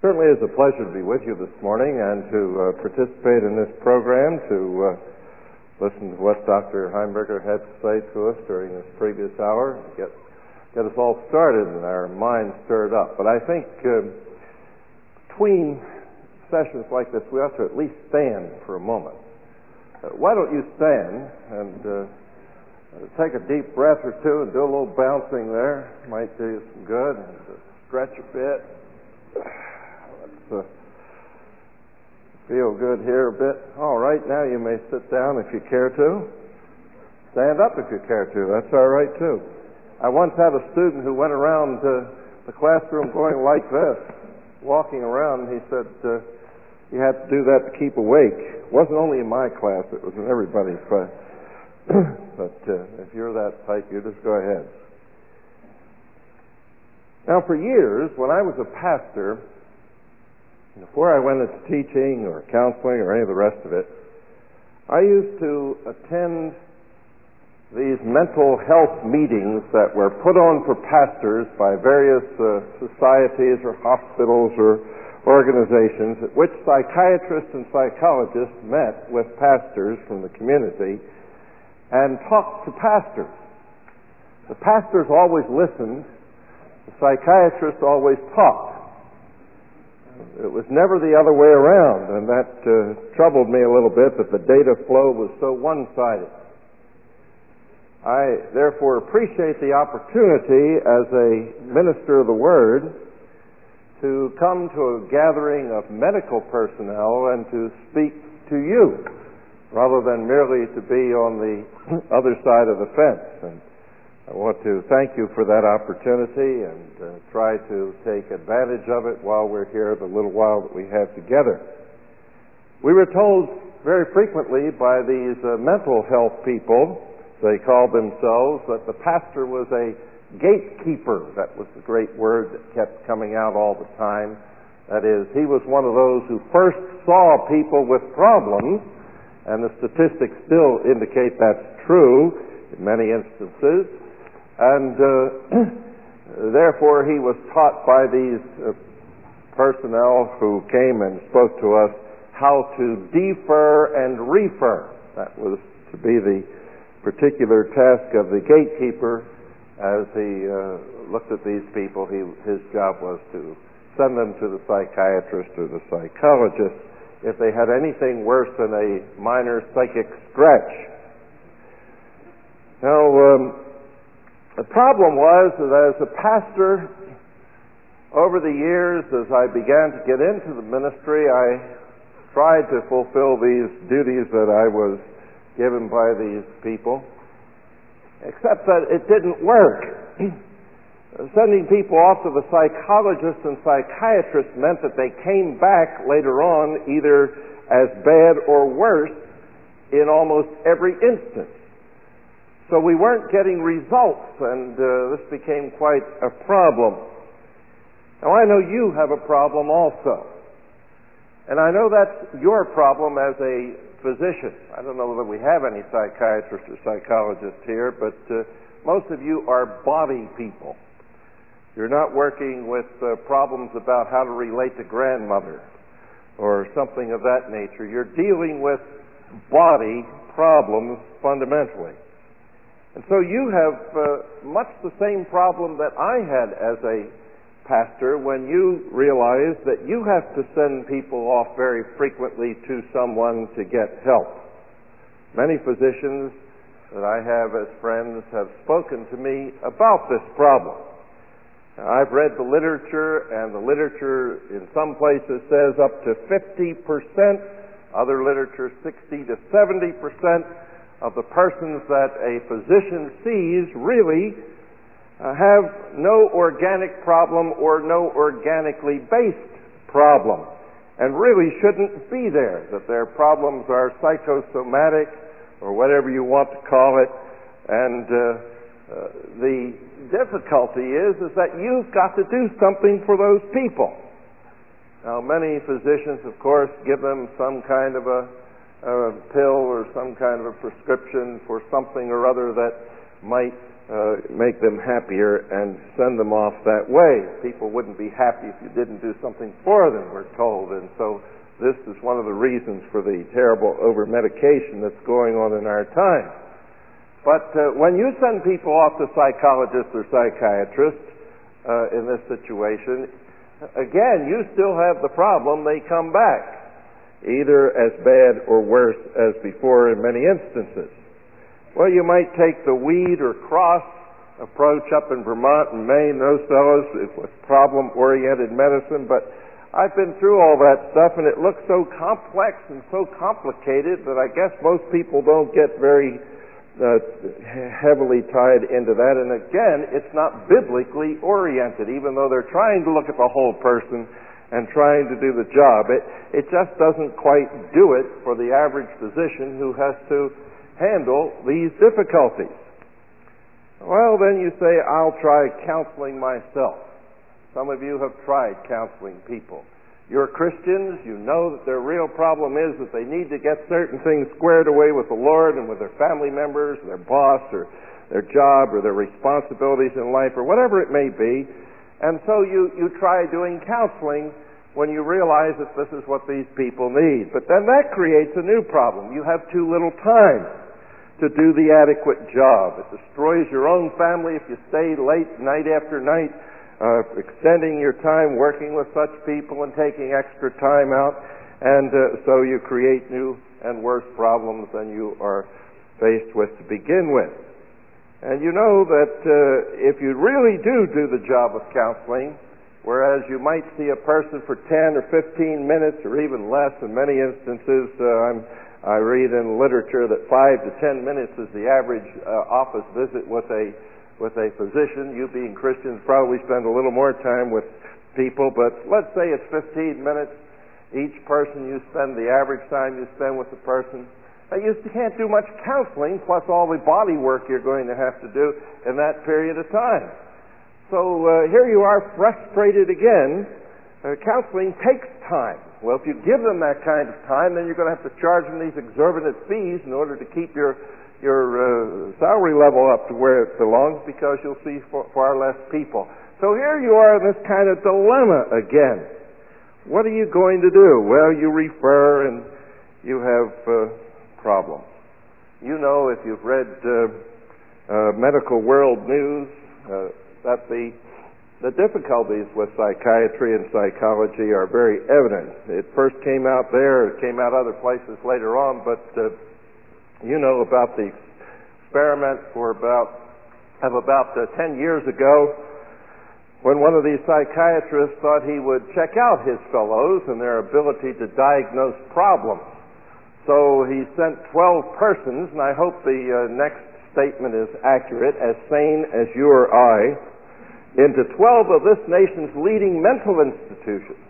certainly is a pleasure to be with you this morning and to uh, participate in this program, to uh, listen to what Dr. Heimberger had to say to us during this previous hour, get, get us all started and our minds stirred up. But I think uh, between sessions like this, we ought to at least stand for a moment. Uh, why don't you stand and uh, take a deep breath or two and do a little bouncing there? Might do you some good. And stretch a bit feel good here a bit. All right, now you may sit down if you care to. Stand up if you care to. That's all right too. I once had a student who went around uh, the classroom going like this, walking around. And he said uh, you had to do that to keep awake. It wasn't only in my class; it was in everybody's class. but uh, if you're that type, you just go ahead. Now, for years, when I was a pastor, before I went into teaching or counseling or any of the rest of it, I used to attend these mental health meetings that were put on for pastors by various uh, societies or hospitals or organizations at which psychiatrists and psychologists met with pastors from the community and talked to pastors. The pastors always listened, the psychiatrists always talked. It was never the other way around, and that uh, troubled me a little bit that the data flow was so one sided. I therefore appreciate the opportunity as a minister of the Word to come to a gathering of medical personnel and to speak to you rather than merely to be on the other side of the fence. And I want to thank you for that opportunity and uh, try to take advantage of it while we're here the little while that we have together. We were told very frequently by these uh, mental health people, they called themselves, that the pastor was a gatekeeper. That was the great word that kept coming out all the time. That is, he was one of those who first saw people with problems, and the statistics still indicate that's true in many instances. And uh, therefore, he was taught by these uh, personnel who came and spoke to us how to defer and refer. That was to be the particular task of the gatekeeper as he uh, looked at these people. He, his job was to send them to the psychiatrist or the psychologist if they had anything worse than a minor psychic stretch. Now, um, the problem was that as a pastor, over the years, as I began to get into the ministry, I tried to fulfill these duties that I was given by these people, except that it didn't work. Sending people off to the psychologists and psychiatrists meant that they came back later on either as bad or worse in almost every instance. So we weren't getting results, and uh, this became quite a problem. Now, I know you have a problem also. And I know that's your problem as a physician. I don't know whether we have any psychiatrists or psychologists here, but uh, most of you are body people. You're not working with uh, problems about how to relate to grandmother or something of that nature. You're dealing with body problems fundamentally. And so you have uh, much the same problem that I had as a pastor when you realize that you have to send people off very frequently to someone to get help. Many physicians that I have as friends have spoken to me about this problem. I've read the literature, and the literature in some places says up to 50%, other literature 60 to 70% of the persons that a physician sees really uh, have no organic problem or no organically based problem and really shouldn't be there, that their problems are psychosomatic or whatever you want to call it. And uh, uh, the difficulty is, is that you've got to do something for those people. Now, many physicians, of course, give them some kind of a a pill or some kind of a prescription for something or other that might uh, make them happier and send them off that way. People wouldn't be happy if you didn't do something for them, we're told. And so this is one of the reasons for the terrible over medication that's going on in our time. But uh, when you send people off to psychologists or psychiatrists uh, in this situation, again, you still have the problem. They come back, either as bad or worse as before in many instances. Well, you might take the weed or cross approach up in Vermont and Maine. Those fellows, it was problem-oriented medicine, but I've been through all that stuff, and it looks so complex and so complicated that I guess most people don't get very uh, heavily tied into that. And again, it's not biblically oriented, even though they're trying to look at the whole person and trying to do the job. It, it just doesn't quite do it for the average physician who has to handle these difficulties? Well, then you say, I'll try counseling myself. Some of you have tried counseling people. You're Christians, you know that their real problem is that they need to get certain things squared away with the Lord and with their family members, their boss, or their job, or their responsibilities in life, or whatever it may be. And so you, you try doing counseling when you realize that this is what these people need. But then that creates a new problem. You have too little time to do the adequate job. It destroys your own family if you stay late night after night, uh, extending your time working with such people and taking extra time out, and uh, so you create new and worse problems than you are faced with to begin with. And you know that uh, if you really do do the job of counseling, whereas you might see a person for 10 or 15 minutes or even less in many instances, uh, I'm I read in literature that five to ten minutes is the average uh, office visit with a with a physician. You being Christians probably spend a little more time with people, but let's say it's 15 minutes each person you spend, the average time you spend with the person. You can't do much counseling, plus all the body work you're going to have to do in that period of time. So uh, here you are frustrated again. Uh, counseling takes time. Well, if you give them that kind of time, then you're going to have to charge them these exorbitant fees in order to keep your your uh, salary level up to where it belongs because you'll see far less people. So here you are in this kind of dilemma again. What are you going to do? Well, you refer and you have problems. You know, if you've read uh, uh Medical World News, uh, that the the difficulties with psychiatry and psychology are very evident. It first came out there, it came out other places later on, but uh, you know about the experiment for about of about uh, 10 years ago when one of these psychiatrists thought he would check out his fellows and their ability to diagnose problems. So he sent 12 persons, and I hope the uh, next statement is accurate, as sane as you or I, into 12 of this nation's leading mental institutions.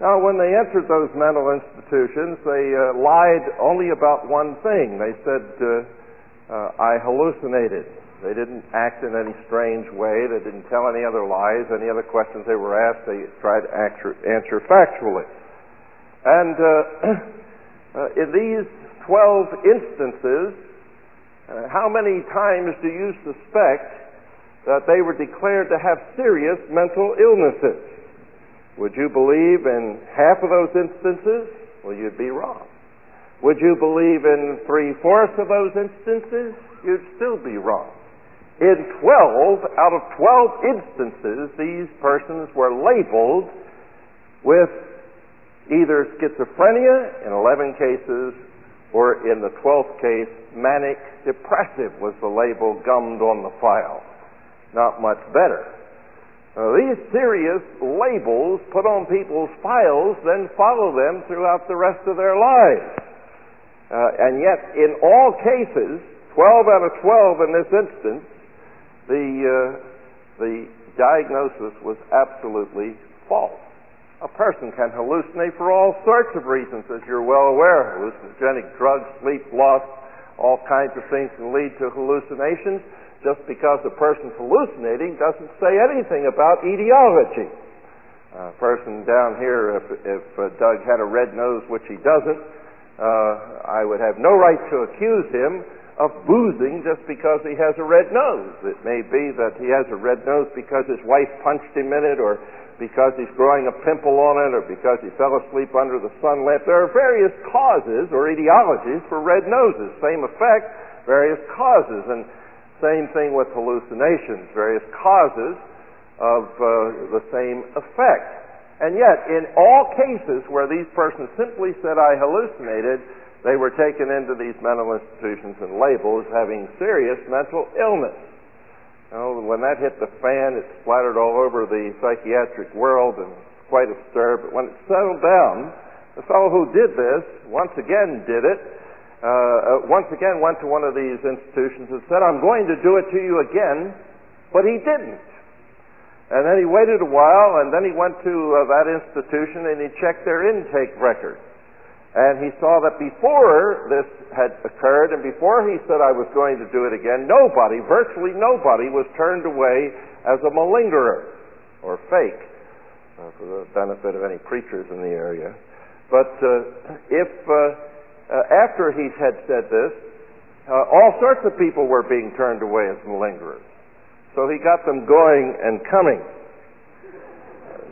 Now, when they entered those mental institutions, they uh, lied only about one thing. They said, uh, uh, I hallucinated. They didn't act in any strange way. They didn't tell any other lies. Any other questions they were asked, they tried to answer, answer factually. And uh, in these 12 instances, uh, how many times do you suspect that they were declared to have serious mental illnesses. Would you believe in half of those instances? Well, you'd be wrong. Would you believe in three fourths of those instances? You'd still be wrong. In 12 out of 12 instances, these persons were labeled with either schizophrenia in 11 cases or in the 12th case, manic depressive was the label gummed on the file not much better. Now, these serious labels put on people's files then follow them throughout the rest of their lives. Uh, and yet, in all cases, 12 out of 12 in this instance, the, uh, the diagnosis was absolutely false. A person can hallucinate for all sorts of reasons, as you're well aware. Hallucinogenic drugs, sleep loss, all kinds of things can lead to hallucinations just because a person's hallucinating doesn't say anything about etiology. A person down here, if, if uh, Doug had a red nose, which he doesn't, uh, I would have no right to accuse him of boozing just because he has a red nose. It may be that he has a red nose because his wife punched him in it, or because he's growing a pimple on it, or because he fell asleep under the sun lamp. There are various causes or etiologies for red noses. Same effect, various causes. And same thing with hallucinations, various causes of uh, the same effect. And yet, in all cases where these persons simply said, I hallucinated, they were taken into these mental institutions and labeled as having serious mental illness. You when that hit the fan, it splattered all over the psychiatric world and quite a stir. But when it settled down, the fellow who did this once again did it uh, uh, once again went to one of these institutions and said, I'm going to do it to you again, but he didn't. And then he waited a while, and then he went to uh, that institution and he checked their intake record. And he saw that before this had occurred and before he said I was going to do it again, nobody, virtually nobody, was turned away as a malingerer or fake, uh, for the benefit of any preachers in the area. But uh, if uh, uh, after he had said this, uh, all sorts of people were being turned away as malingerers. So he got them going and coming.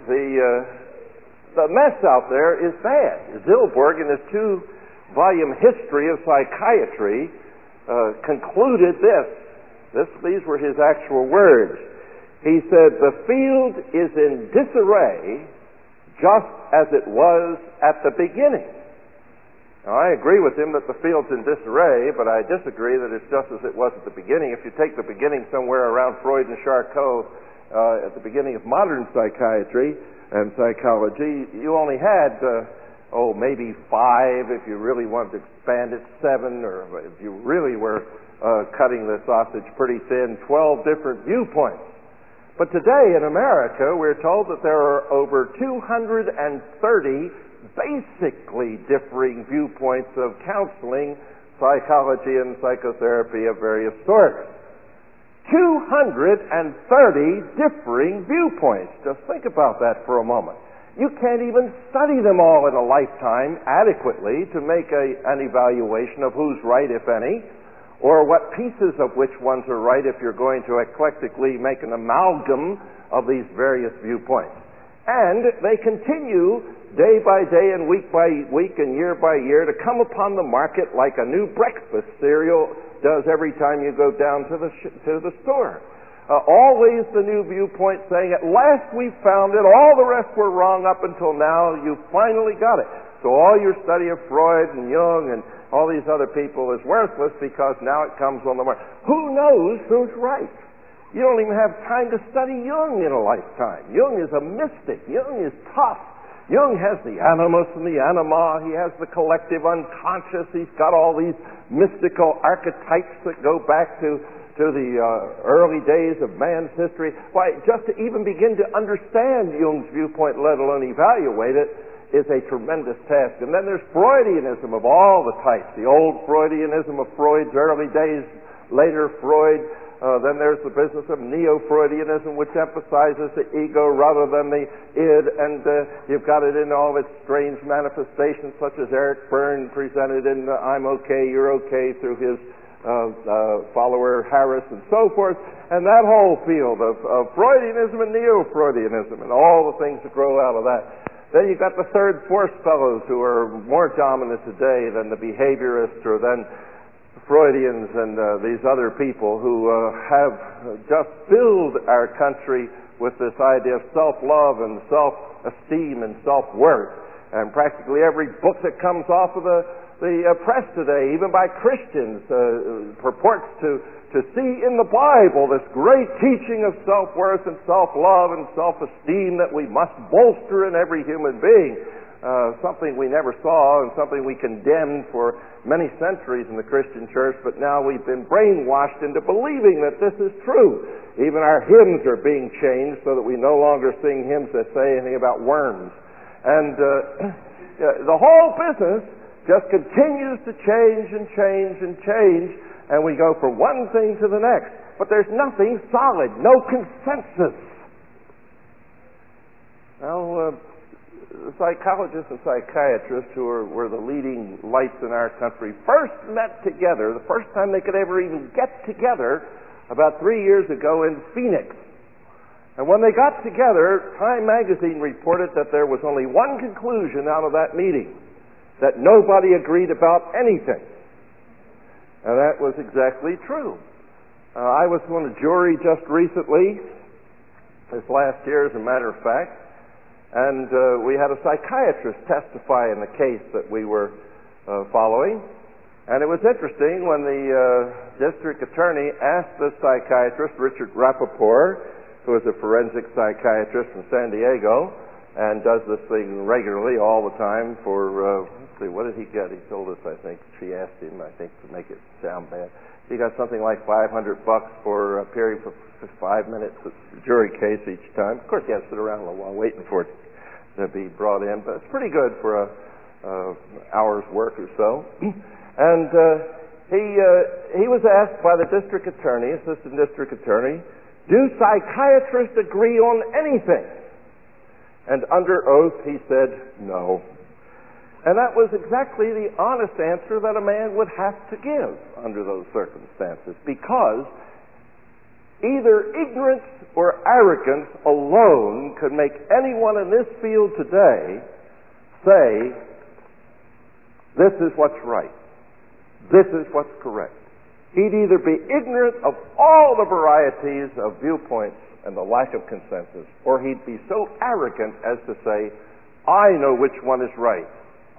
The, uh, the mess out there is bad. Zilboorg, in his two volume history of psychiatry, uh, concluded this. this. These were his actual words. He said, The field is in disarray just as it was at the beginning. Now, I agree with him that the field's in disarray, but I disagree that it's just as it was at the beginning. If you take the beginning somewhere around Freud and Charcot, uh, at the beginning of modern psychiatry and psychology, you only had, uh, oh, maybe five if you really wanted to expand it, seven, or if you really were uh, cutting the sausage pretty thin, 12 different viewpoints. But today in America, we're told that there are over 230 basically differing viewpoints of counseling, psychology, and psychotherapy of various sorts. 230 differing viewpoints. Just think about that for a moment. You can't even study them all in a lifetime adequately to make a, an evaluation of who's right, if any, or what pieces of which ones are right if you're going to eclectically make an amalgam of these various viewpoints. And they continue day by day and week by week and year by year to come upon the market like a new breakfast cereal does every time you go down to the, sh- to the store. Uh, always the new viewpoint saying, at last we found it, all the rest were wrong up until now, you finally got it. So all your study of Freud and Jung and all these other people is worthless because now it comes on the market. Who knows who's right? You don't even have time to study Jung in a lifetime. Jung is a mystic. Jung is tough. Jung has the animus and the anima. He has the collective unconscious. He's got all these mystical archetypes that go back to, to the uh, early days of man's history. Why, just to even begin to understand Jung's viewpoint, let alone evaluate it, is a tremendous task. And then there's Freudianism of all the types. The old Freudianism of Freud's early days, later Freud, uh, then there's the business of Neo-Freudianism, which emphasizes the ego rather than the id, and uh, you've got it in all its strange manifestations, such as Eric Berne presented in uh, I'm Okay, You're Okay through his uh, uh, follower Harris and so forth, and that whole field of, of Freudianism and Neo-Freudianism and all the things that grow out of that. Then you've got the third force fellows who are more dominant today than the behaviorists or than Freudians and uh, these other people who uh, have just filled our country with this idea of self-love and self-esteem and self-worth. And practically every book that comes off of the, the uh, press today, even by Christians, uh, purports to, to see in the Bible this great teaching of self-worth and self-love and self-esteem that we must bolster in every human being uh, something we never saw and something we condemned for many centuries in the Christian church, but now we've been brainwashed into believing that this is true. Even our hymns are being changed so that we no longer sing hymns that say anything about worms. And uh, the whole business just continues to change and change and change, and we go from one thing to the next. But there's nothing solid, no consensus. Now, uh, psychologists and psychiatrists who were, were the leading lights in our country first met together, the first time they could ever even get together, about three years ago in Phoenix. And when they got together, Time magazine reported that there was only one conclusion out of that meeting that nobody agreed about anything. And that was exactly true. Uh, I was on a jury just recently, this last year, as a matter of fact, and uh, we had a psychiatrist testify in the case that we were uh, following. And it was interesting when the uh, district attorney asked the psychiatrist, Richard Rappaport, who is a forensic psychiatrist from San Diego and does this thing regularly all the time for, uh, let's see, what did he get? He told us, I think, she asked him, I think, to make it sound bad. He got something like 500 bucks for appearing for five minutes the jury case each time. Of course, he has to sit around a while waiting for it to be brought in, but it's pretty good for a uh, hour's work or so. and uh, he uh, he was asked by the district attorney, assistant district attorney, do psychiatrists agree on anything? And under oath he said, no. And that was exactly the honest answer that a man would have to give under those circumstances because either ignorance or arrogance alone could make anyone in this field today say, this is what's right. This is what's correct. He'd either be ignorant of all the varieties of viewpoints and the lack of consensus, or he'd be so arrogant as to say, I know which one is right.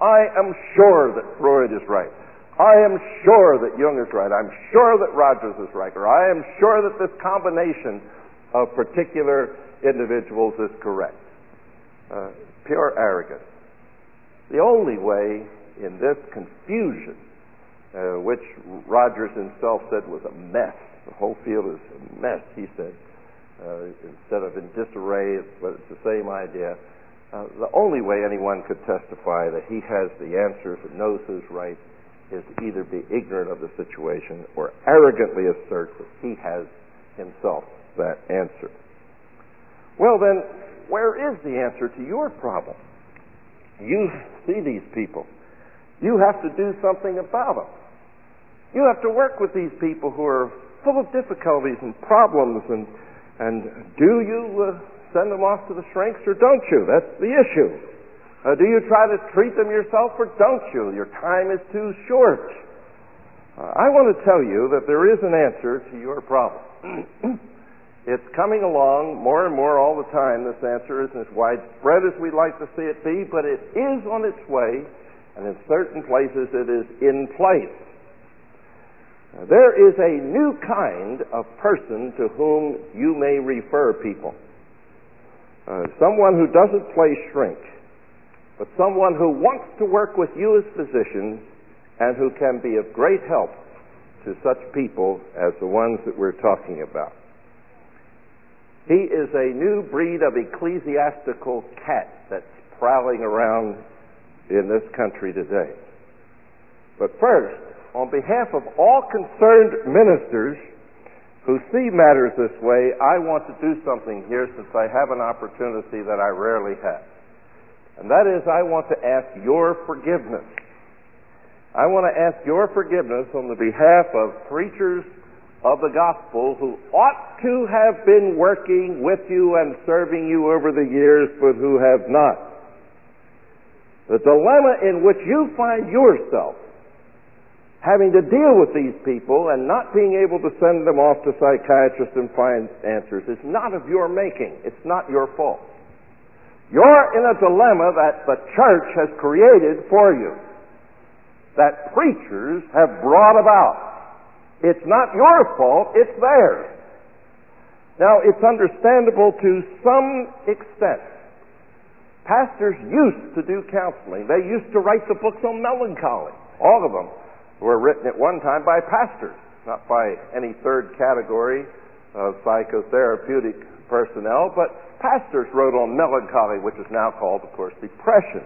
I am sure that Freud is right. I am sure that Jung is right. I'm sure that Rogers is right. Or I am sure that this combination of particular individuals is correct. Uh, pure arrogance. The only way in this confusion uh, which Rogers himself said was a mess. The whole field is a mess, he said. Uh, instead of in disarray, but it's the same idea. Uh, the only way anyone could testify that he has the answers and knows who's right is to either be ignorant of the situation or arrogantly assert that he has himself that answer. Well, then, where is the answer to your problem? You see these people. You have to do something about them. You have to work with these people who are full of difficulties and problems, and and do you uh, send them off to the shrinks or don't you? That's the issue. Uh, do you try to treat them yourself or don't you? Your time is too short. Uh, I want to tell you that there is an answer to your problem. it's coming along more and more all the time. This answer isn't as widespread as we'd like to see it be, but it is on its way, and in certain places it is in place. There is a new kind of person to whom you may refer people. Uh, someone who doesn't play shrink, but someone who wants to work with you as physicians and who can be of great help to such people as the ones that we're talking about. He is a new breed of ecclesiastical cat that's prowling around in this country today. But first, on behalf of all concerned ministers who see matters this way, I want to do something here since I have an opportunity that I rarely have. And that is, I want to ask your forgiveness. I want to ask your forgiveness on the behalf of preachers of the gospel who ought to have been working with you and serving you over the years, but who have not. The dilemma in which you find yourself having to deal with these people and not being able to send them off to psychiatrists and find answers is not of your making. It's not your fault. You're in a dilemma that the church has created for you, that preachers have brought about. It's not your fault, it's theirs. Now, it's understandable to some extent. Pastors used to do counseling. They used to write the books on melancholy, all of them were written at one time by pastors, not by any third category of psychotherapeutic personnel, but pastors wrote on melancholy, which is now called, of course, depression.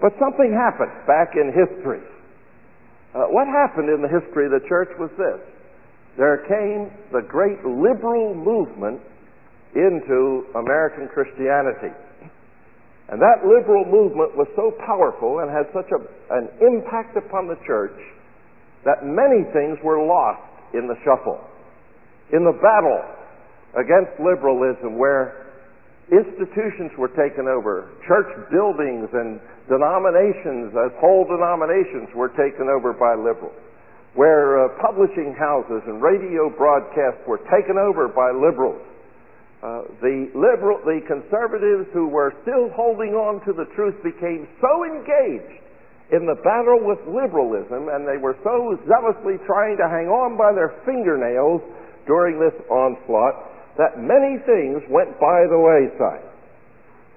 But something happened back in history. Uh, what happened in the history of the church was this. There came the great liberal movement into American Christianity. And that liberal movement was so powerful and had such a, an impact upon the church that many things were lost in the shuffle. In the battle against liberalism, where institutions were taken over, church buildings and denominations, as whole denominations, were taken over by liberals, where uh, publishing houses and radio broadcasts were taken over by liberals uh, the liberal, the conservatives who were still holding on to the truth became so engaged in the battle with liberalism, and they were so zealously trying to hang on by their fingernails during this onslaught that many things went by the wayside.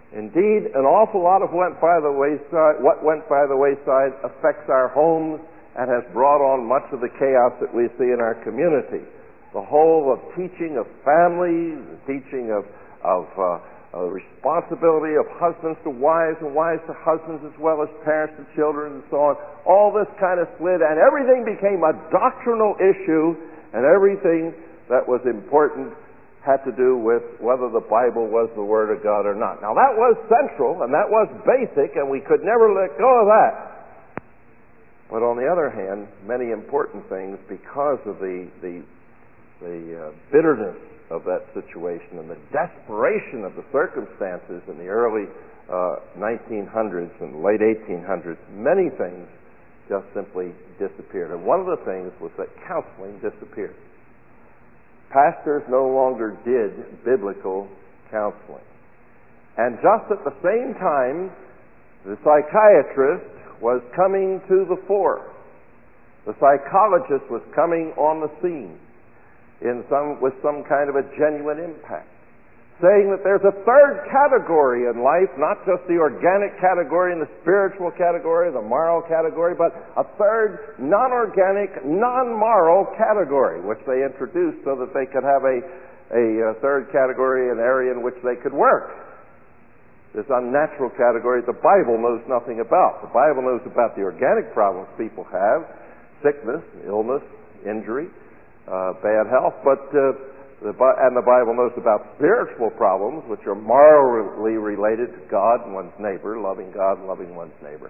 Indeed, an awful lot of went by the wayside, what went by the wayside affects our homes and has brought on much of the chaos that we see in our community the whole of teaching of families, teaching of, of uh, responsibility of husbands to wives and wives to husbands as well as parents to children and so on. All this kind of slid and everything became a doctrinal issue and everything that was important had to do with whether the Bible was the Word of God or not. Now that was central and that was basic and we could never let go of that. But on the other hand, many important things because of the, the the uh, bitterness of that situation and the desperation of the circumstances in the early uh, 1900s and late 1800s, many things just simply disappeared. And one of the things was that counseling disappeared. Pastors no longer did biblical counseling. And just at the same time, the psychiatrist was coming to the fore. The psychologist was coming on the scene in some, with some kind of a genuine impact. Saying that there's a third category in life, not just the organic category and the spiritual category, the moral category, but a third non-organic, non-moral category, which they introduced so that they could have a, a, a third category, an area in which they could work. This unnatural category the Bible knows nothing about. The Bible knows about the organic problems people have, sickness, illness, injury uh, bad health, but uh, the, and the Bible knows about spiritual problems, which are morally related to God and one's neighbor, loving God and loving one's neighbor.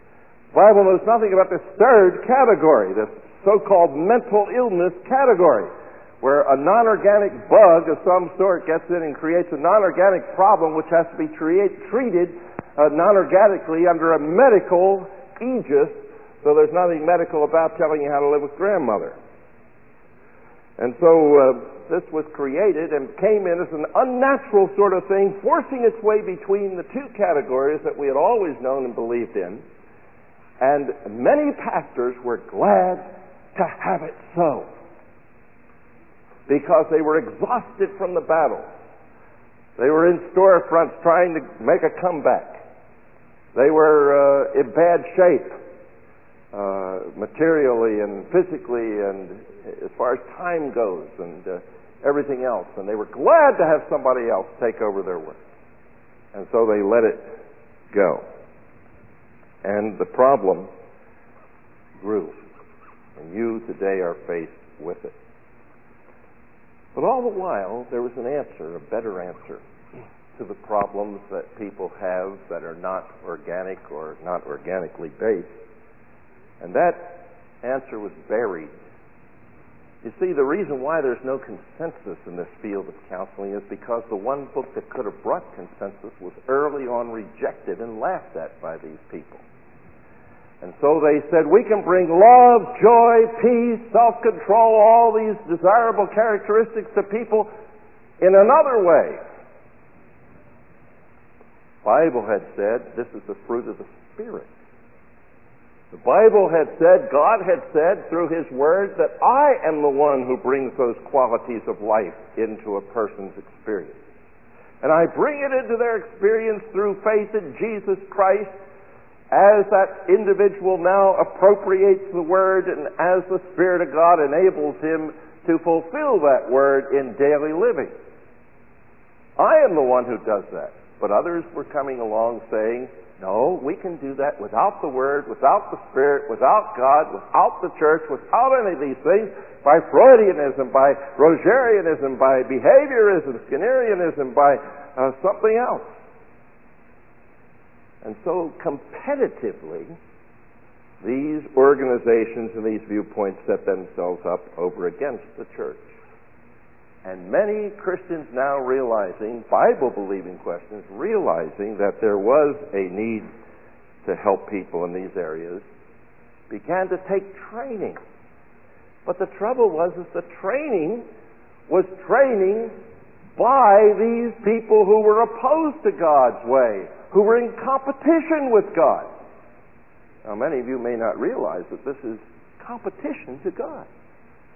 The Bible knows nothing about this third category, this so-called mental illness category, where a non-organic bug of some sort gets in and creates a non-organic problem which has to be treat, treated uh, non-organically under a medical aegis, so there's nothing medical about telling you how to live with grandmother. And so uh, this was created and came in as an unnatural sort of thing, forcing its way between the two categories that we had always known and believed in. And many pastors were glad to have it so because they were exhausted from the battle. They were in storefronts trying to make a comeback. They were uh, in bad shape, uh, materially and physically and as far as time goes and uh, everything else. And they were glad to have somebody else take over their work. And so they let it go. And the problem grew. And you today are faced with it. But all the while, there was an answer, a better answer to the problems that people have that are not organic or not organically based. And that answer was buried you see, the reason why there's no consensus in this field of counseling is because the one book that could have brought consensus was early on rejected and laughed at by these people. And so they said, we can bring love, joy, peace, self-control, all these desirable characteristics to people in another way. The Bible had said this is the fruit of the Spirit. The Bible had said, God had said through His Word that I am the one who brings those qualities of life into a person's experience. And I bring it into their experience through faith in Jesus Christ as that individual now appropriates the Word and as the Spirit of God enables him to fulfill that Word in daily living. I am the one who does that. But others were coming along saying, no, we can do that without the Word, without the Spirit, without God, without the church, without any of these things, by Freudianism, by Rogerianism, by behaviorism, Skinnerianism, by uh, something else. And so competitively, these organizations and these viewpoints set themselves up over against the church. And many Christians now realizing, Bible believing Christians, realizing that there was a need to help people in these areas, began to take training. But the trouble was that the training was training by these people who were opposed to God's way, who were in competition with God. Now, many of you may not realize that this is competition to God.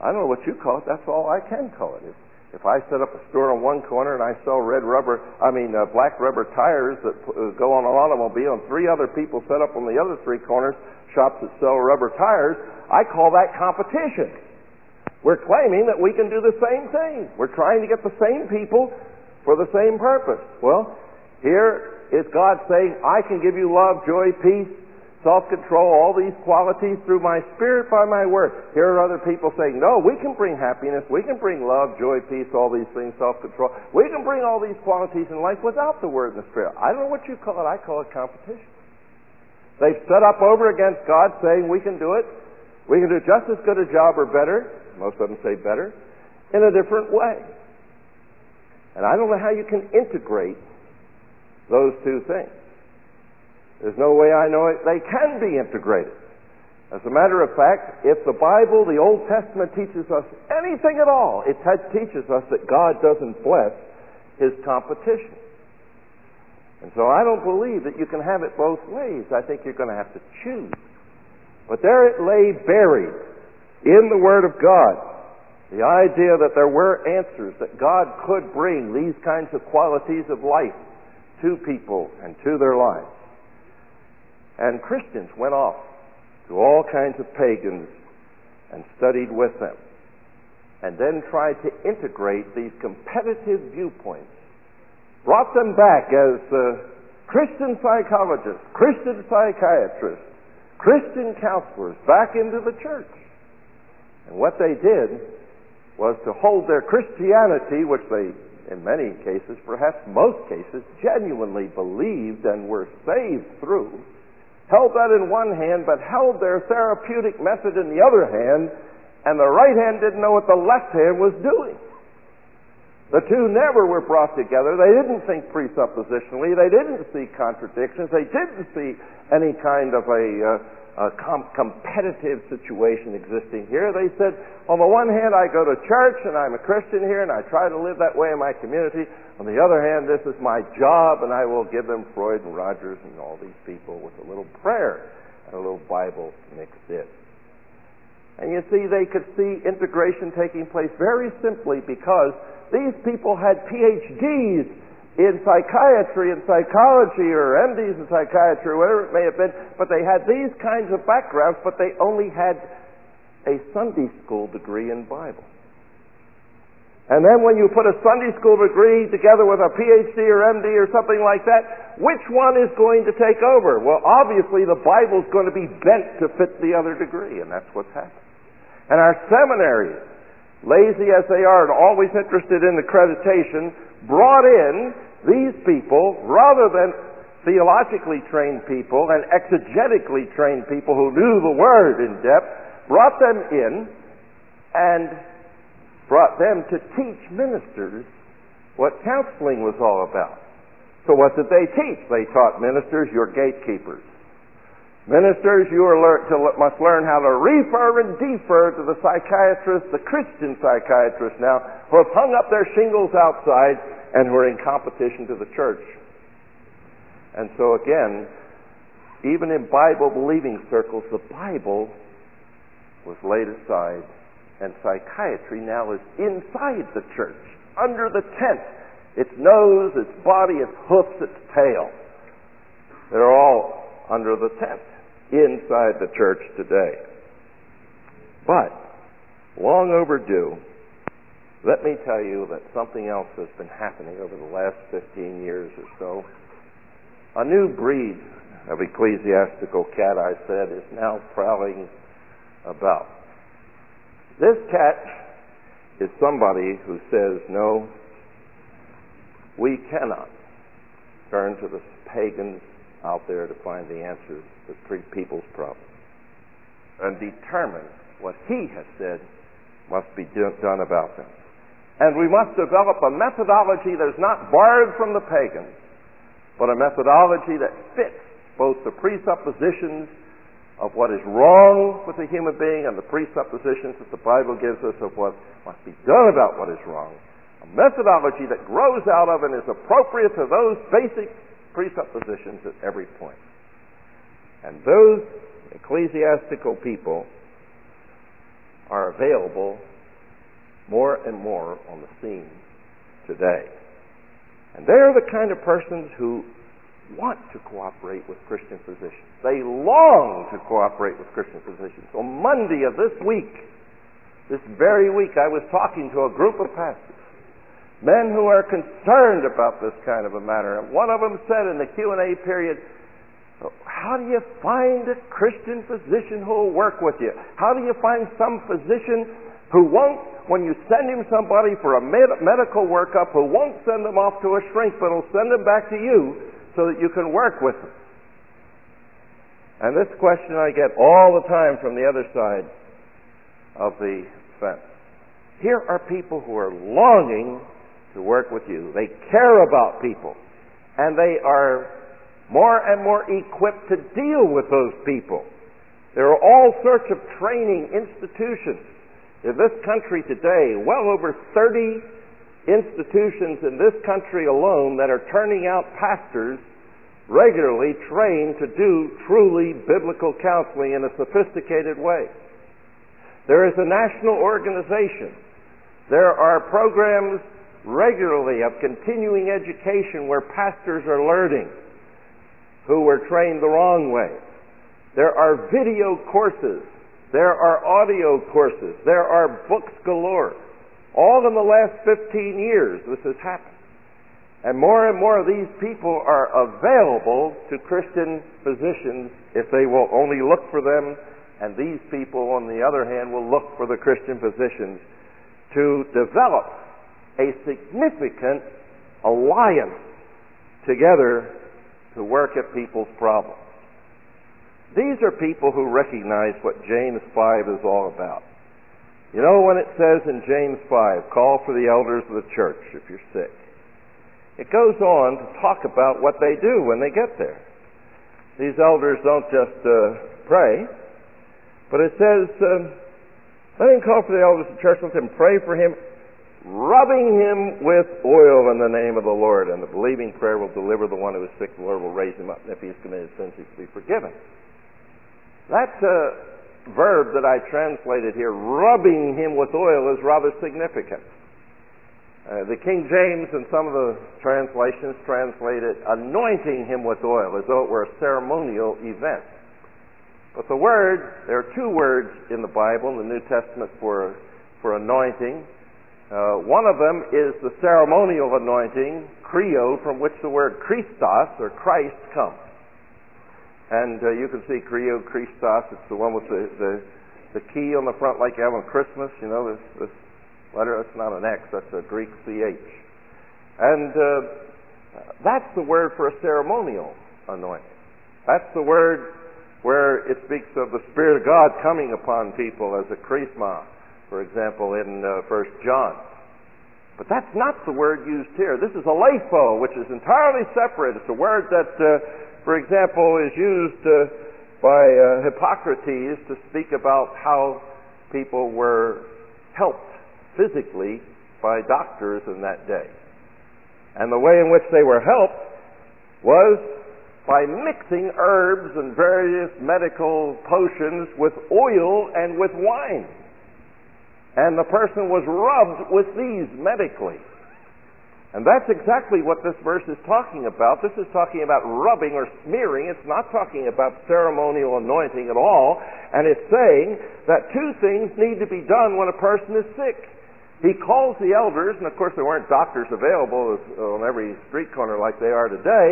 I don't know what you call it. That's all I can call it. If, if I set up a store on one corner and I sell red rubber, I mean uh, black rubber tires that uh, go on an automobile, and three other people set up on the other three corners shops that sell rubber tires, I call that competition. We're claiming that we can do the same thing. We're trying to get the same people for the same purpose. Well, here is God saying, I can give you love, joy, peace, self-control, all these qualities through my spirit by my word. Here are other people saying, no, we can bring happiness, we can bring love, joy, peace, all these things, self-control. We can bring all these qualities in life without the word and the spirit. I don't know what you call it. I call it competition. They've set up over against God saying we can do it. We can do just as good a job or better. Most of them say better. In a different way. And I don't know how you can integrate those two things. There's no way I know it. They can be integrated. As a matter of fact, if the Bible, the Old Testament, teaches us anything at all, it teaches us that God doesn't bless his competition. And so I don't believe that you can have it both ways. I think you're going to have to choose. But there it lay buried in the Word of God. The idea that there were answers, that God could bring these kinds of qualities of life to people and to their lives. And Christians went off to all kinds of pagans and studied with them. And then tried to integrate these competitive viewpoints. Brought them back as uh, Christian psychologists, Christian psychiatrists, Christian counselors back into the church. And what they did was to hold their Christianity, which they, in many cases, perhaps most cases, genuinely believed and were saved through, held that in one hand, but held their therapeutic method in the other hand, and the right hand didn't know what the left hand was doing. The two never were brought together. They didn't think presuppositionally. They didn't see contradictions. They didn't see any kind of a uh, a com- competitive situation existing here. They said, on the one hand, I go to church and I'm a Christian here and I try to live that way in my community. On the other hand, this is my job and I will give them Freud and Rogers and all these people with a little prayer and a little Bible mixed in. And you see, they could see integration taking place very simply because these people had PhDs in psychiatry and psychology or MDs in psychiatry or whatever it may have been, but they had these kinds of backgrounds, but they only had a Sunday school degree in Bible. And then when you put a Sunday school degree together with a PhD or MD or something like that, which one is going to take over? Well, obviously the Bible's going to be bent to fit the other degree, and that's what's happened. And our seminaries, lazy as they are and always interested in accreditation, brought in these people rather than theologically trained people and exegetically trained people who knew the Word in depth, brought them in and brought them to teach ministers what counseling was all about. So what did they teach? They taught ministers, you're gatekeepers. Ministers, you learn to, must learn how to refer and defer to the psychiatrists, the Christian psychiatrists now, who have hung up their shingles outside and who are in competition to the church. And so again, even in Bible believing circles, the Bible was laid aside, and psychiatry now is inside the church, under the tent. Its nose, its body, its hoofs, its tail. They're all under the tent inside the church today. But, long overdue, let me tell you that something else has been happening over the last 15 years or so. A new breed of ecclesiastical cat, I said, is now prowling about. This cat is somebody who says, no, we cannot turn to the pagans out there to find the answers to people's problems and determine what He has said must be done about them. And we must develop a methodology that is not borrowed from the pagans, but a methodology that fits both the presuppositions of what is wrong with the human being and the presuppositions that the Bible gives us of what must be done about what is wrong. A methodology that grows out of and is appropriate to those basic presuppositions at every point. And those ecclesiastical people are available more and more on the scene today. And they are the kind of persons who want to cooperate with Christian physicians. They long to cooperate with Christian physicians. On Monday of this week, this very week, I was talking to a group of pastors, men who are concerned about this kind of a matter. And one of them said in the Q&A period, how do you find a Christian physician who will work with you? How do you find some physician who won't, when you send him somebody for a med- medical workup, who won't send them off to a shrink, but will send them back to you so that you can work with them? And this question I get all the time from the other side of the fence. Here are people who are longing to work with you. They care about people. And they are more and more equipped to deal with those people. There are all sorts of training institutions in this country today, well over 30 institutions in this country alone that are turning out pastors regularly trained to do truly biblical counseling in a sophisticated way. There is a national organization. There are programs regularly of continuing education where pastors are learning who were trained the wrong way. There are video courses. There are audio courses. There are books galore. All in the last 15 years, this has happened. And more and more of these people are available to Christian physicians if they will only look for them. And these people, on the other hand, will look for the Christian physicians to develop a significant alliance together to work at people's problems. These are people who recognize what James 5 is all about. You know when it says in James 5, call for the elders of the church if you're sick. It goes on to talk about what they do when they get there. These elders don't just uh, pray, but it says, uh, let him call for the elders of the church, let them pray for him, rubbing him with oil in the name of the Lord. And the believing prayer will deliver the one who is sick. The Lord will raise him up. And if he has committed sins, he will be forgiven. That uh, verb that I translated here, rubbing him with oil, is rather significant. Uh, the King James and some of the translations translate it anointing him with oil as though it were a ceremonial event. But the word, there are two words in the Bible, in the New Testament, for, for anointing. Uh, one of them is the ceremonial anointing, chrio, from which the word Christos or Christ comes. And uh, you can see chrio, Christos. It's the one with the, the, the key on the front, like you have on Christmas. You know, this, this letter. That's not an X. That's a Greek ch. And uh, that's the word for a ceremonial anointing. That's the word where it speaks of the Spirit of God coming upon people as a chrisma for example, in uh, First John. But that's not the word used here. This is aleipho, which is entirely separate. It's a word that, uh, for example, is used uh, by uh, Hippocrates to speak about how people were helped physically by doctors in that day. And the way in which they were helped was by mixing herbs and various medical potions with oil and with wine. And the person was rubbed with these medically. And that's exactly what this verse is talking about. This is talking about rubbing or smearing. It's not talking about ceremonial anointing at all. And it's saying that two things need to be done when a person is sick. He calls the elders, and of course there weren't doctors available on every street corner like they are today,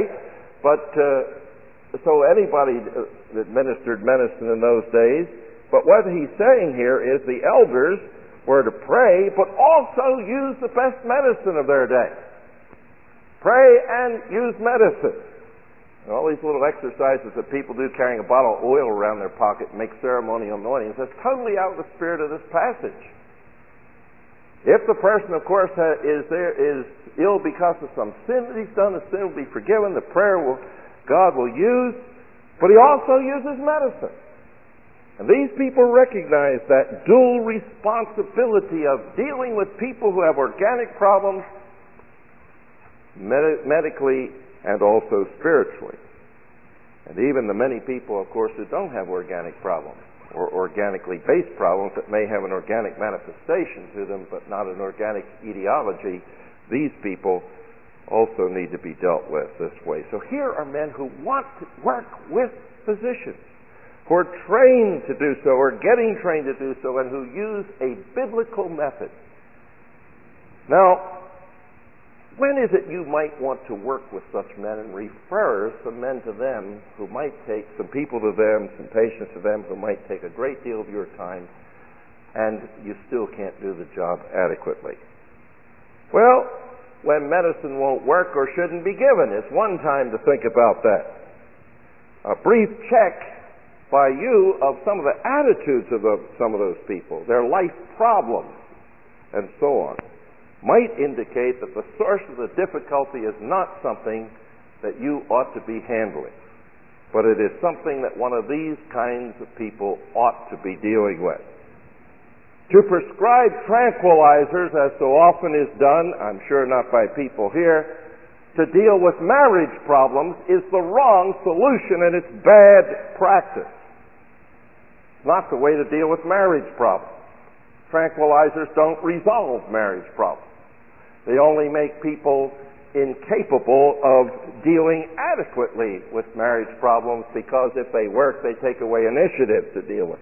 but uh, so anybody administered medicine in those days. But what he's saying here is the elders were to pray, but also use the best medicine of their day. Pray and use medicine. And all these little exercises that people do carrying a bottle of oil around their pocket and make ceremonial anointings, that's totally out of the spirit of this passage. If the person, of course, is there is ill because of some sin that he's done, the sin will be forgiven. The prayer will God will use, but He also uses medicine. And these people recognize that dual responsibility of dealing with people who have organic problems med- medically and also spiritually. And even the many people, of course, who don't have organic problems or organically based problems that may have an organic manifestation to them but not an organic etiology, these people also need to be dealt with this way. So here are men who want to work with physicians, who are trained to do so, or getting trained to do so, and who use a biblical method. Now, when is it you might want to work with such men and refer some men to them who might take some people to them, some patients to them who might take a great deal of your time and you still can't do the job adequately? Well, when medicine won't work or shouldn't be given is one time to think about that. A brief check by you of some of the attitudes of some of those people, their life problems, and so on might indicate that the source of the difficulty is not something that you ought to be handling, but it is something that one of these kinds of people ought to be dealing with. To prescribe tranquilizers, as so often is done, I'm sure not by people here, to deal with marriage problems is the wrong solution and it's bad practice. Not the way to deal with marriage problems. Tranquilizers don't resolve marriage problems. They only make people incapable of dealing adequately with marriage problems because if they work, they take away initiative to deal with.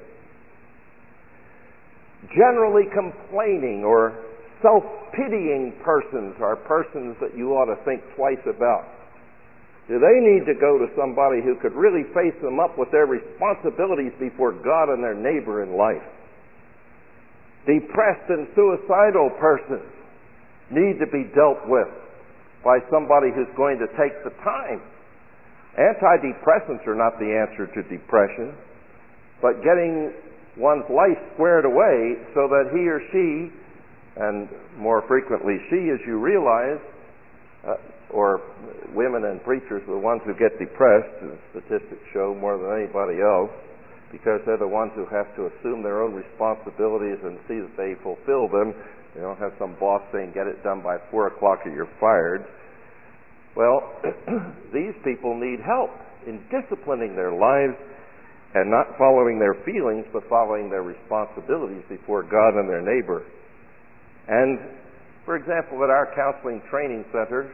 Generally complaining or self-pitying persons are persons that you ought to think twice about. Do they need to go to somebody who could really face them up with their responsibilities before God and their neighbor in life? Depressed and suicidal persons need to be dealt with by somebody who's going to take the time. Antidepressants are not the answer to depression, but getting one's life squared away so that he or she, and more frequently she, as you realize, uh, or women and preachers are the ones who get depressed, as statistics show more than anybody else, because they're the ones who have to assume their own responsibilities and see that they fulfill them you don't have some boss saying, get it done by 4 o'clock or you're fired. Well, these people need help in disciplining their lives and not following their feelings, but following their responsibilities before God and their neighbor. And, for example, at our counseling training center,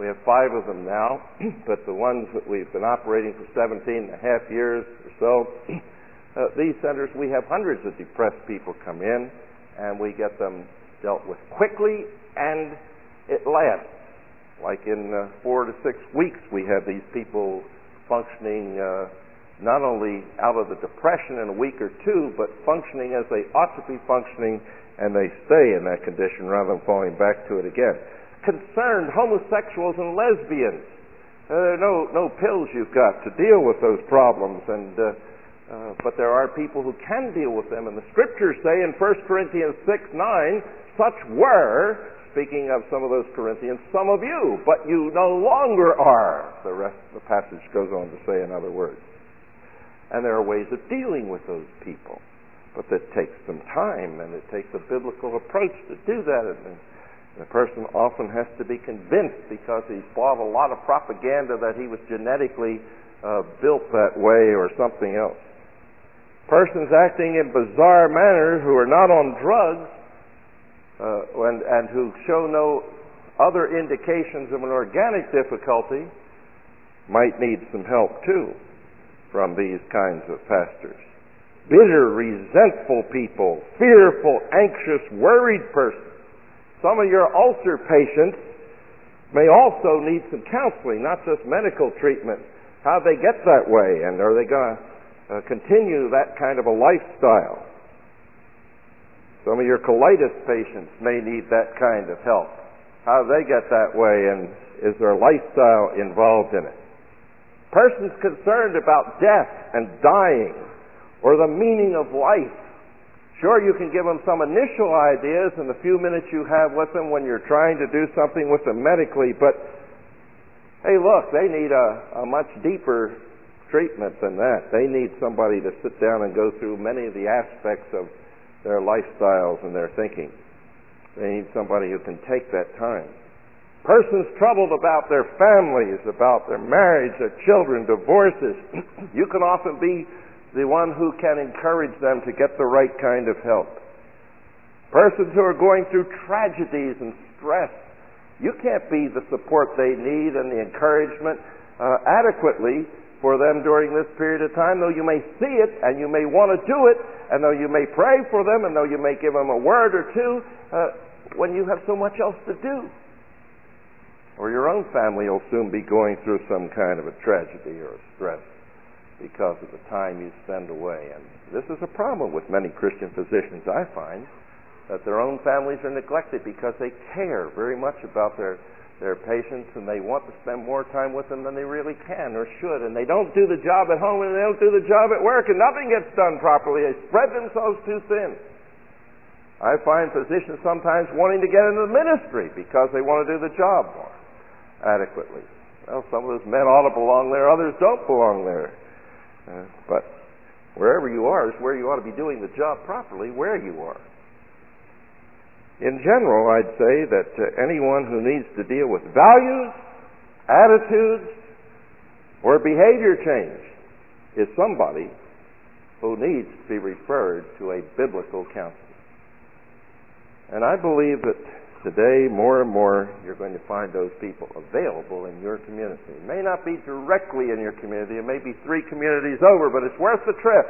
we have five of them now, but the ones that we've been operating for 17 and a half years or so, uh, these centers, we have hundreds of depressed people come in, and we get them dealt with quickly and it lasts. Like in uh, four to six weeks, we have these people functioning uh, not only out of the depression in a week or two, but functioning as they ought to be functioning, and they stay in that condition rather than falling back to it again. Concerned homosexuals and lesbians. Uh, there are no, no pills you've got to deal with those problems, and uh, uh, but there are people who can deal with them. And the scriptures say in 1 Corinthians 6 9, such were, speaking of some of those Corinthians, some of you, but you no longer are. The rest of the passage goes on to say in other words. And there are ways of dealing with those people. But that takes some time and it takes a biblical approach to do that. And the person often has to be convinced because he's bought a lot of propaganda that he was genetically uh, built that way or something else. Persons acting in bizarre manners who are not on drugs uh, and, and who show no other indications of an organic difficulty might need some help too from these kinds of pastors. Bitter, resentful people, fearful, anxious, worried persons. Some of your ulcer patients may also need some counseling, not just medical treatment. How they get that way, and are they going to uh, continue that kind of a lifestyle? Some of your colitis patients may need that kind of help. How they get that way, and is their lifestyle involved in it? Persons concerned about death and dying or the meaning of life. Sure, you can give them some initial ideas in the few minutes you have with them when you're trying to do something with them medically, but hey, look, they need a, a much deeper treatment than that. They need somebody to sit down and go through many of the aspects of their lifestyles and their thinking. They need somebody who can take that time. Persons troubled about their families, about their marriage, their children, divorces, you can often be the one who can encourage them to get the right kind of help. Persons who are going through tragedies and stress, you can't be the support they need and the encouragement uh, adequately for them during this period of time, though you may see it and you may want to do it, and though you may pray for them, and though you may give them a word or two, uh, when you have so much else to do or your own family will soon be going through some kind of a tragedy or a stress because of the time you spend away. And this is a problem with many Christian physicians, I find, that their own families are neglected because they care very much about their their patients and they want to spend more time with them than they really can or should and they don't do the job at home and they don't do the job at work and nothing gets done properly. They spread themselves too thin. I find physicians sometimes wanting to get into the ministry because they want to do the job more adequately. Well, some of those men ought to belong there, others don't belong there. Uh, but wherever you are is where you ought to be doing the job properly, where you are. In general, I'd say that uh, anyone who needs to deal with values, attitudes, or behavior change is somebody who needs to be referred to a biblical counselor. And I believe that Today, more and more, you're going to find those people available in your community. It may not be directly in your community. It may be three communities over, but it's worth the trip.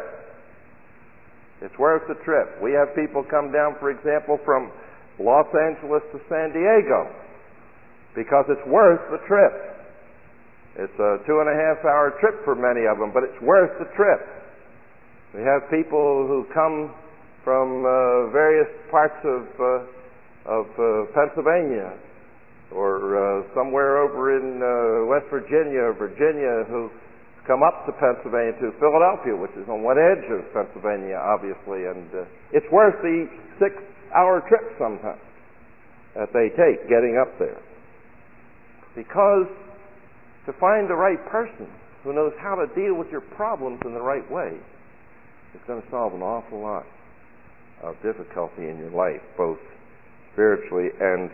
It's worth the trip. We have people come down, for example, from Los Angeles to San Diego because it's worth the trip. It's a two and a half hour trip for many of them, but it's worth the trip. We have people who come from uh, various parts of uh, of uh, Pennsylvania or uh, somewhere over in uh, West Virginia or Virginia who come up to Pennsylvania to Philadelphia, which is on one edge of Pennsylvania, obviously, and uh, it's worth the six-hour trip sometimes that they take getting up there. Because to find the right person who knows how to deal with your problems in the right way is going to solve an awful lot of difficulty in your life, both spiritually and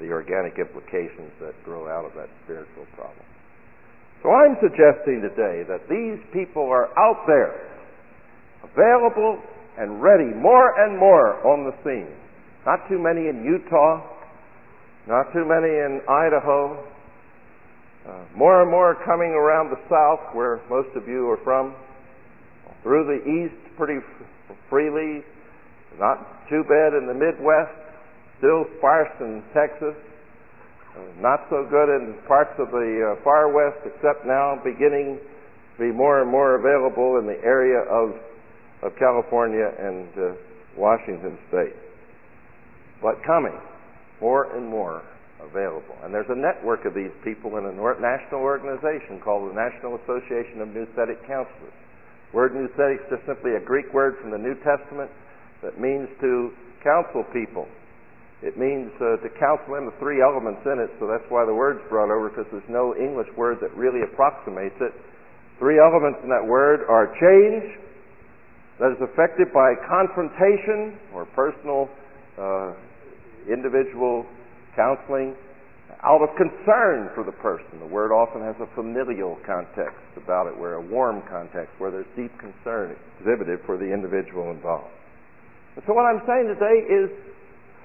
the organic implications that grow out of that spiritual problem. So I'm suggesting today that these people are out there, available and ready, more and more on the scene. Not too many in Utah, not too many in Idaho, uh, more and more coming around the south where most of you are from, through the east pretty freely, not too bad in the Midwest, still sparse in Texas, uh, not so good in parts of the uh, far west, except now beginning to be more and more available in the area of, of California and uh, Washington state. But coming, more and more available. And there's a network of these people in a national organization called the National Association of Nouthetic Counselors. Word nouthetic is just simply a Greek word from the New Testament that means to counsel people it means uh, to counsel in the three elements in it, so that's why the word's brought over, because there's no English word that really approximates it. Three elements in that word are change, that is affected by confrontation or personal, uh, individual counseling, out of concern for the person. The word often has a familial context about it, where a warm context, where there's deep concern exhibited for the individual involved. So what I'm saying today is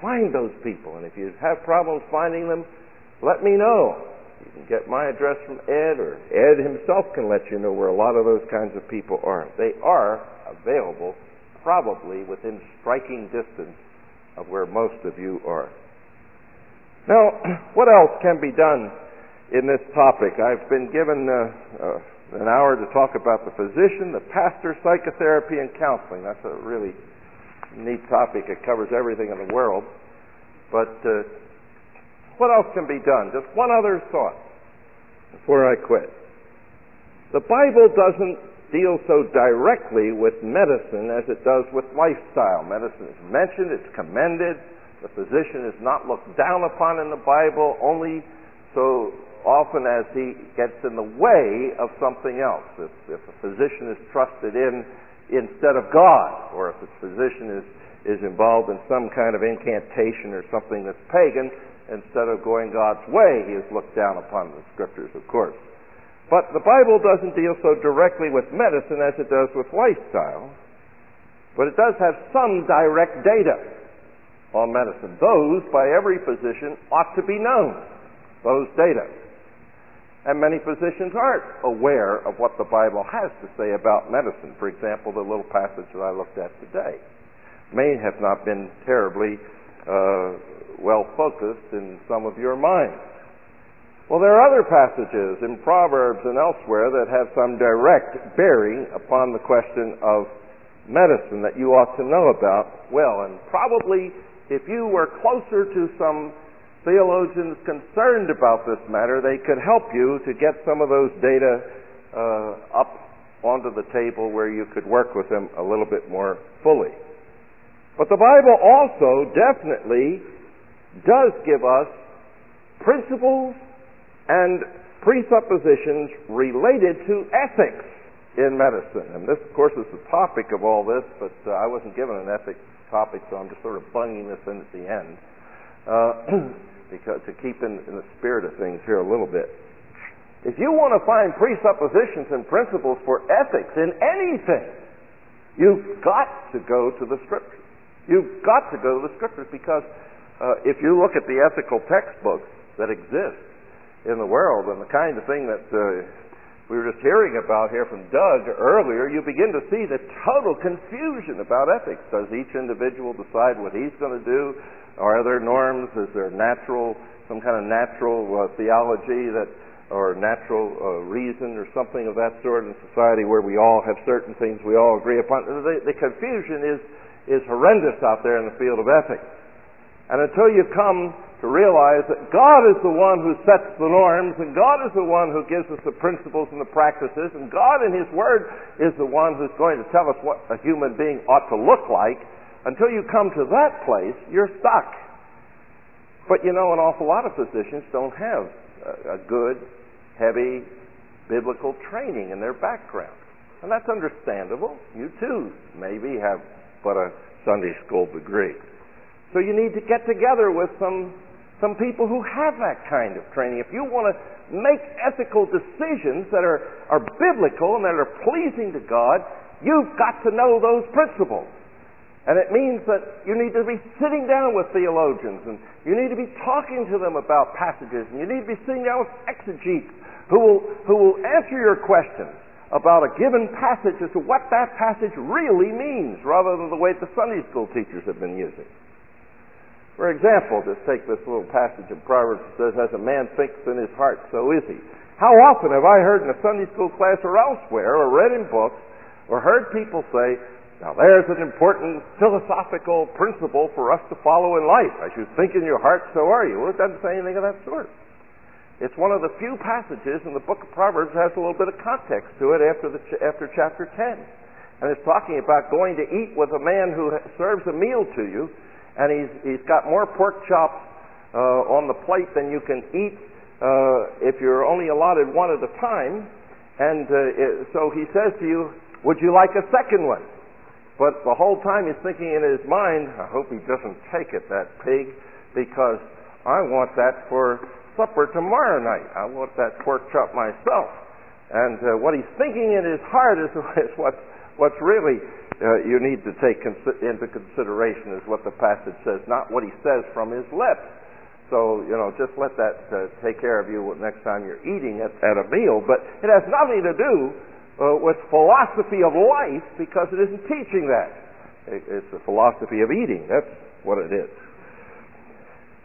Find those people. And if you have problems finding them, let me know. You can get my address from Ed, or Ed himself can let you know where a lot of those kinds of people are. They are available probably within striking distance of where most of you are. Now, what else can be done in this topic? I've been given uh, uh, an hour to talk about the physician, the pastor, psychotherapy, and counseling. That's a really neat topic. It covers everything in the world. But uh, what else can be done? Just one other thought before I quit. The Bible doesn't deal so directly with medicine as it does with lifestyle. Medicine is mentioned, it's commended. The physician is not looked down upon in the Bible only so often as he gets in the way of something else. If, if a physician is trusted in instead of God, or if a physician is, is involved in some kind of incantation or something that's pagan, instead of going God's way, he is looked down upon the scriptures, of course. But the Bible doesn't deal so directly with medicine as it does with lifestyle. But it does have some direct data on medicine. Those, by every physician, ought to be known, those data. And many physicians aren't aware of what the Bible has to say about medicine. For example, the little passage that I looked at today may have not been terribly uh, well focused in some of your minds. Well, there are other passages in Proverbs and elsewhere that have some direct bearing upon the question of medicine that you ought to know about well. And probably if you were closer to some theologians concerned about this matter, they could help you to get some of those data uh, up onto the table where you could work with them a little bit more fully. But the Bible also definitely does give us principles and presuppositions related to ethics in medicine. And this, of course, is the topic of all this, but uh, I wasn't given an ethics topic, so I'm just sort of bunging this in at the end uh, because to keep in, in the spirit of things here a little bit. If you want to find presuppositions and principles for ethics in anything, you've got to go to the Scriptures. You've got to go to the Scriptures because uh, if you look at the ethical textbooks that exist, in the world. And the kind of thing that uh, we were just hearing about here from Doug earlier, you begin to see the total confusion about ethics. Does each individual decide what he's going to do? Are there norms? Is there natural, some kind of natural uh, theology that, or natural uh, reason or something of that sort in society where we all have certain things we all agree upon? The, the confusion is, is horrendous out there in the field of ethics. And until you come to realize that God is the one who sets the norms, and God is the one who gives us the principles and the practices, and God in His Word is the one who's going to tell us what a human being ought to look like. Until you come to that place, you're stuck. But you know, an awful lot of physicians don't have a, a good, heavy biblical training in their background. And that's understandable. You too maybe have but a Sunday school degree. So you need to get together with some some people who have that kind of training. If you want to make ethical decisions that are, are biblical and that are pleasing to God, you've got to know those principles. And it means that you need to be sitting down with theologians and you need to be talking to them about passages and you need to be sitting down with exegetes who will, who will answer your questions about a given passage as to what that passage really means rather than the way the Sunday school teachers have been using. For example, just take this little passage of Proverbs that says, As a man thinks in his heart, so is he. How often have I heard in a Sunday school class or elsewhere, or read in books, or heard people say, Now there's an important philosophical principle for us to follow in life. As you think in your heart, so are you. Well, it doesn't say anything of that sort. It's one of the few passages in the book of Proverbs that has a little bit of context to it after, the, after chapter 10. And it's talking about going to eat with a man who serves a meal to you and he's, he's got more pork chops uh, on the plate than you can eat uh, if you're only allotted one at a time. And uh, it, so he says to you, Would you like a second one? But the whole time he's thinking in his mind, I hope he doesn't take it, that pig, because I want that for supper tomorrow night. I want that pork chop myself. And uh, what he's thinking in his heart is, is what's, what's really uh, you need to take consi- into consideration is what the passage says, not what he says from his lips. So, you know, just let that uh, take care of you next time you're eating at, at a meal. But it has nothing to do uh, with philosophy of life because it isn't teaching that. It, it's the philosophy of eating. That's what it is.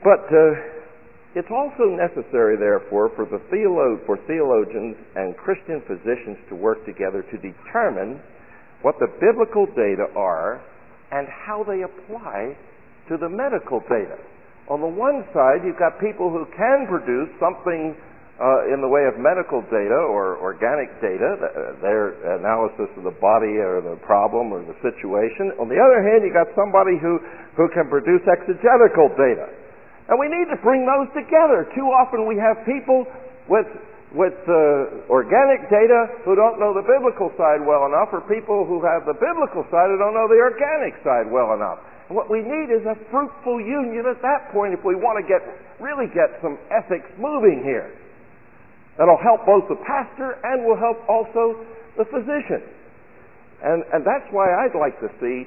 But uh, it's also necessary, therefore, for the theolo- for theologians and Christian physicians to work together to determine what the biblical data are and how they apply to the medical data. On the one side, you've got people who can produce something uh, in the way of medical data or organic data, their analysis of the body or the problem or the situation. On the other hand, you got somebody who, who can produce exegetical data. And we need to bring those together. Too often we have people with, with uh, organic data who don't know the biblical side well enough, or people who have the biblical side who don't know the organic side well enough. And what we need is a fruitful union at that point if we want to get really get some ethics moving here. That'll help both the pastor and will help also the physician. And, and that's why I'd like to see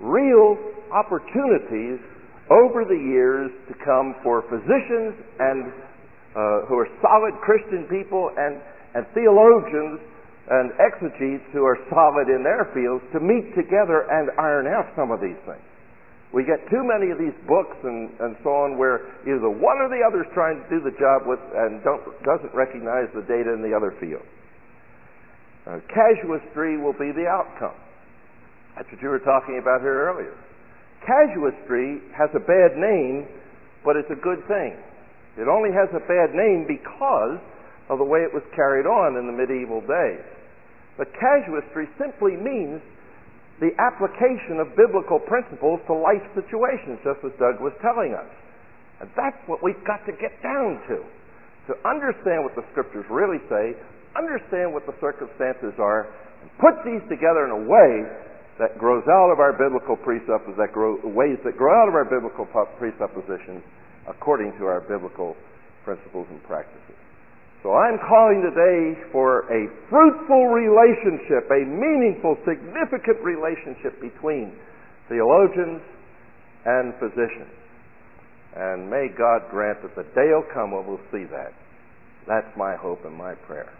real opportunities over the years to come for physicians and uh, who are solid Christian people and, and theologians and exegetes who are solid in their fields to meet together and iron out some of these things. We get too many of these books and, and so on where either one or the other is trying to do the job with and don't, doesn't recognize the data in the other field. Uh, casuistry will be the outcome. That's what you were talking about here earlier. Casuistry has a bad name, but it's a good thing. It only has a bad name because of the way it was carried on in the medieval days. But casuistry simply means the application of biblical principles to life situations, just as Doug was telling us. And that's what we've got to get down to. To understand what the scriptures really say, understand what the circumstances are, and put these together in a way that grows out of our biblical presuppositions, that grow, ways that grow out of our biblical presuppositions according to our biblical principles and practices. So I'm calling today for a fruitful relationship, a meaningful, significant relationship between theologians and physicians. And may God grant that the day will come when we'll see that. That's my hope and my prayer.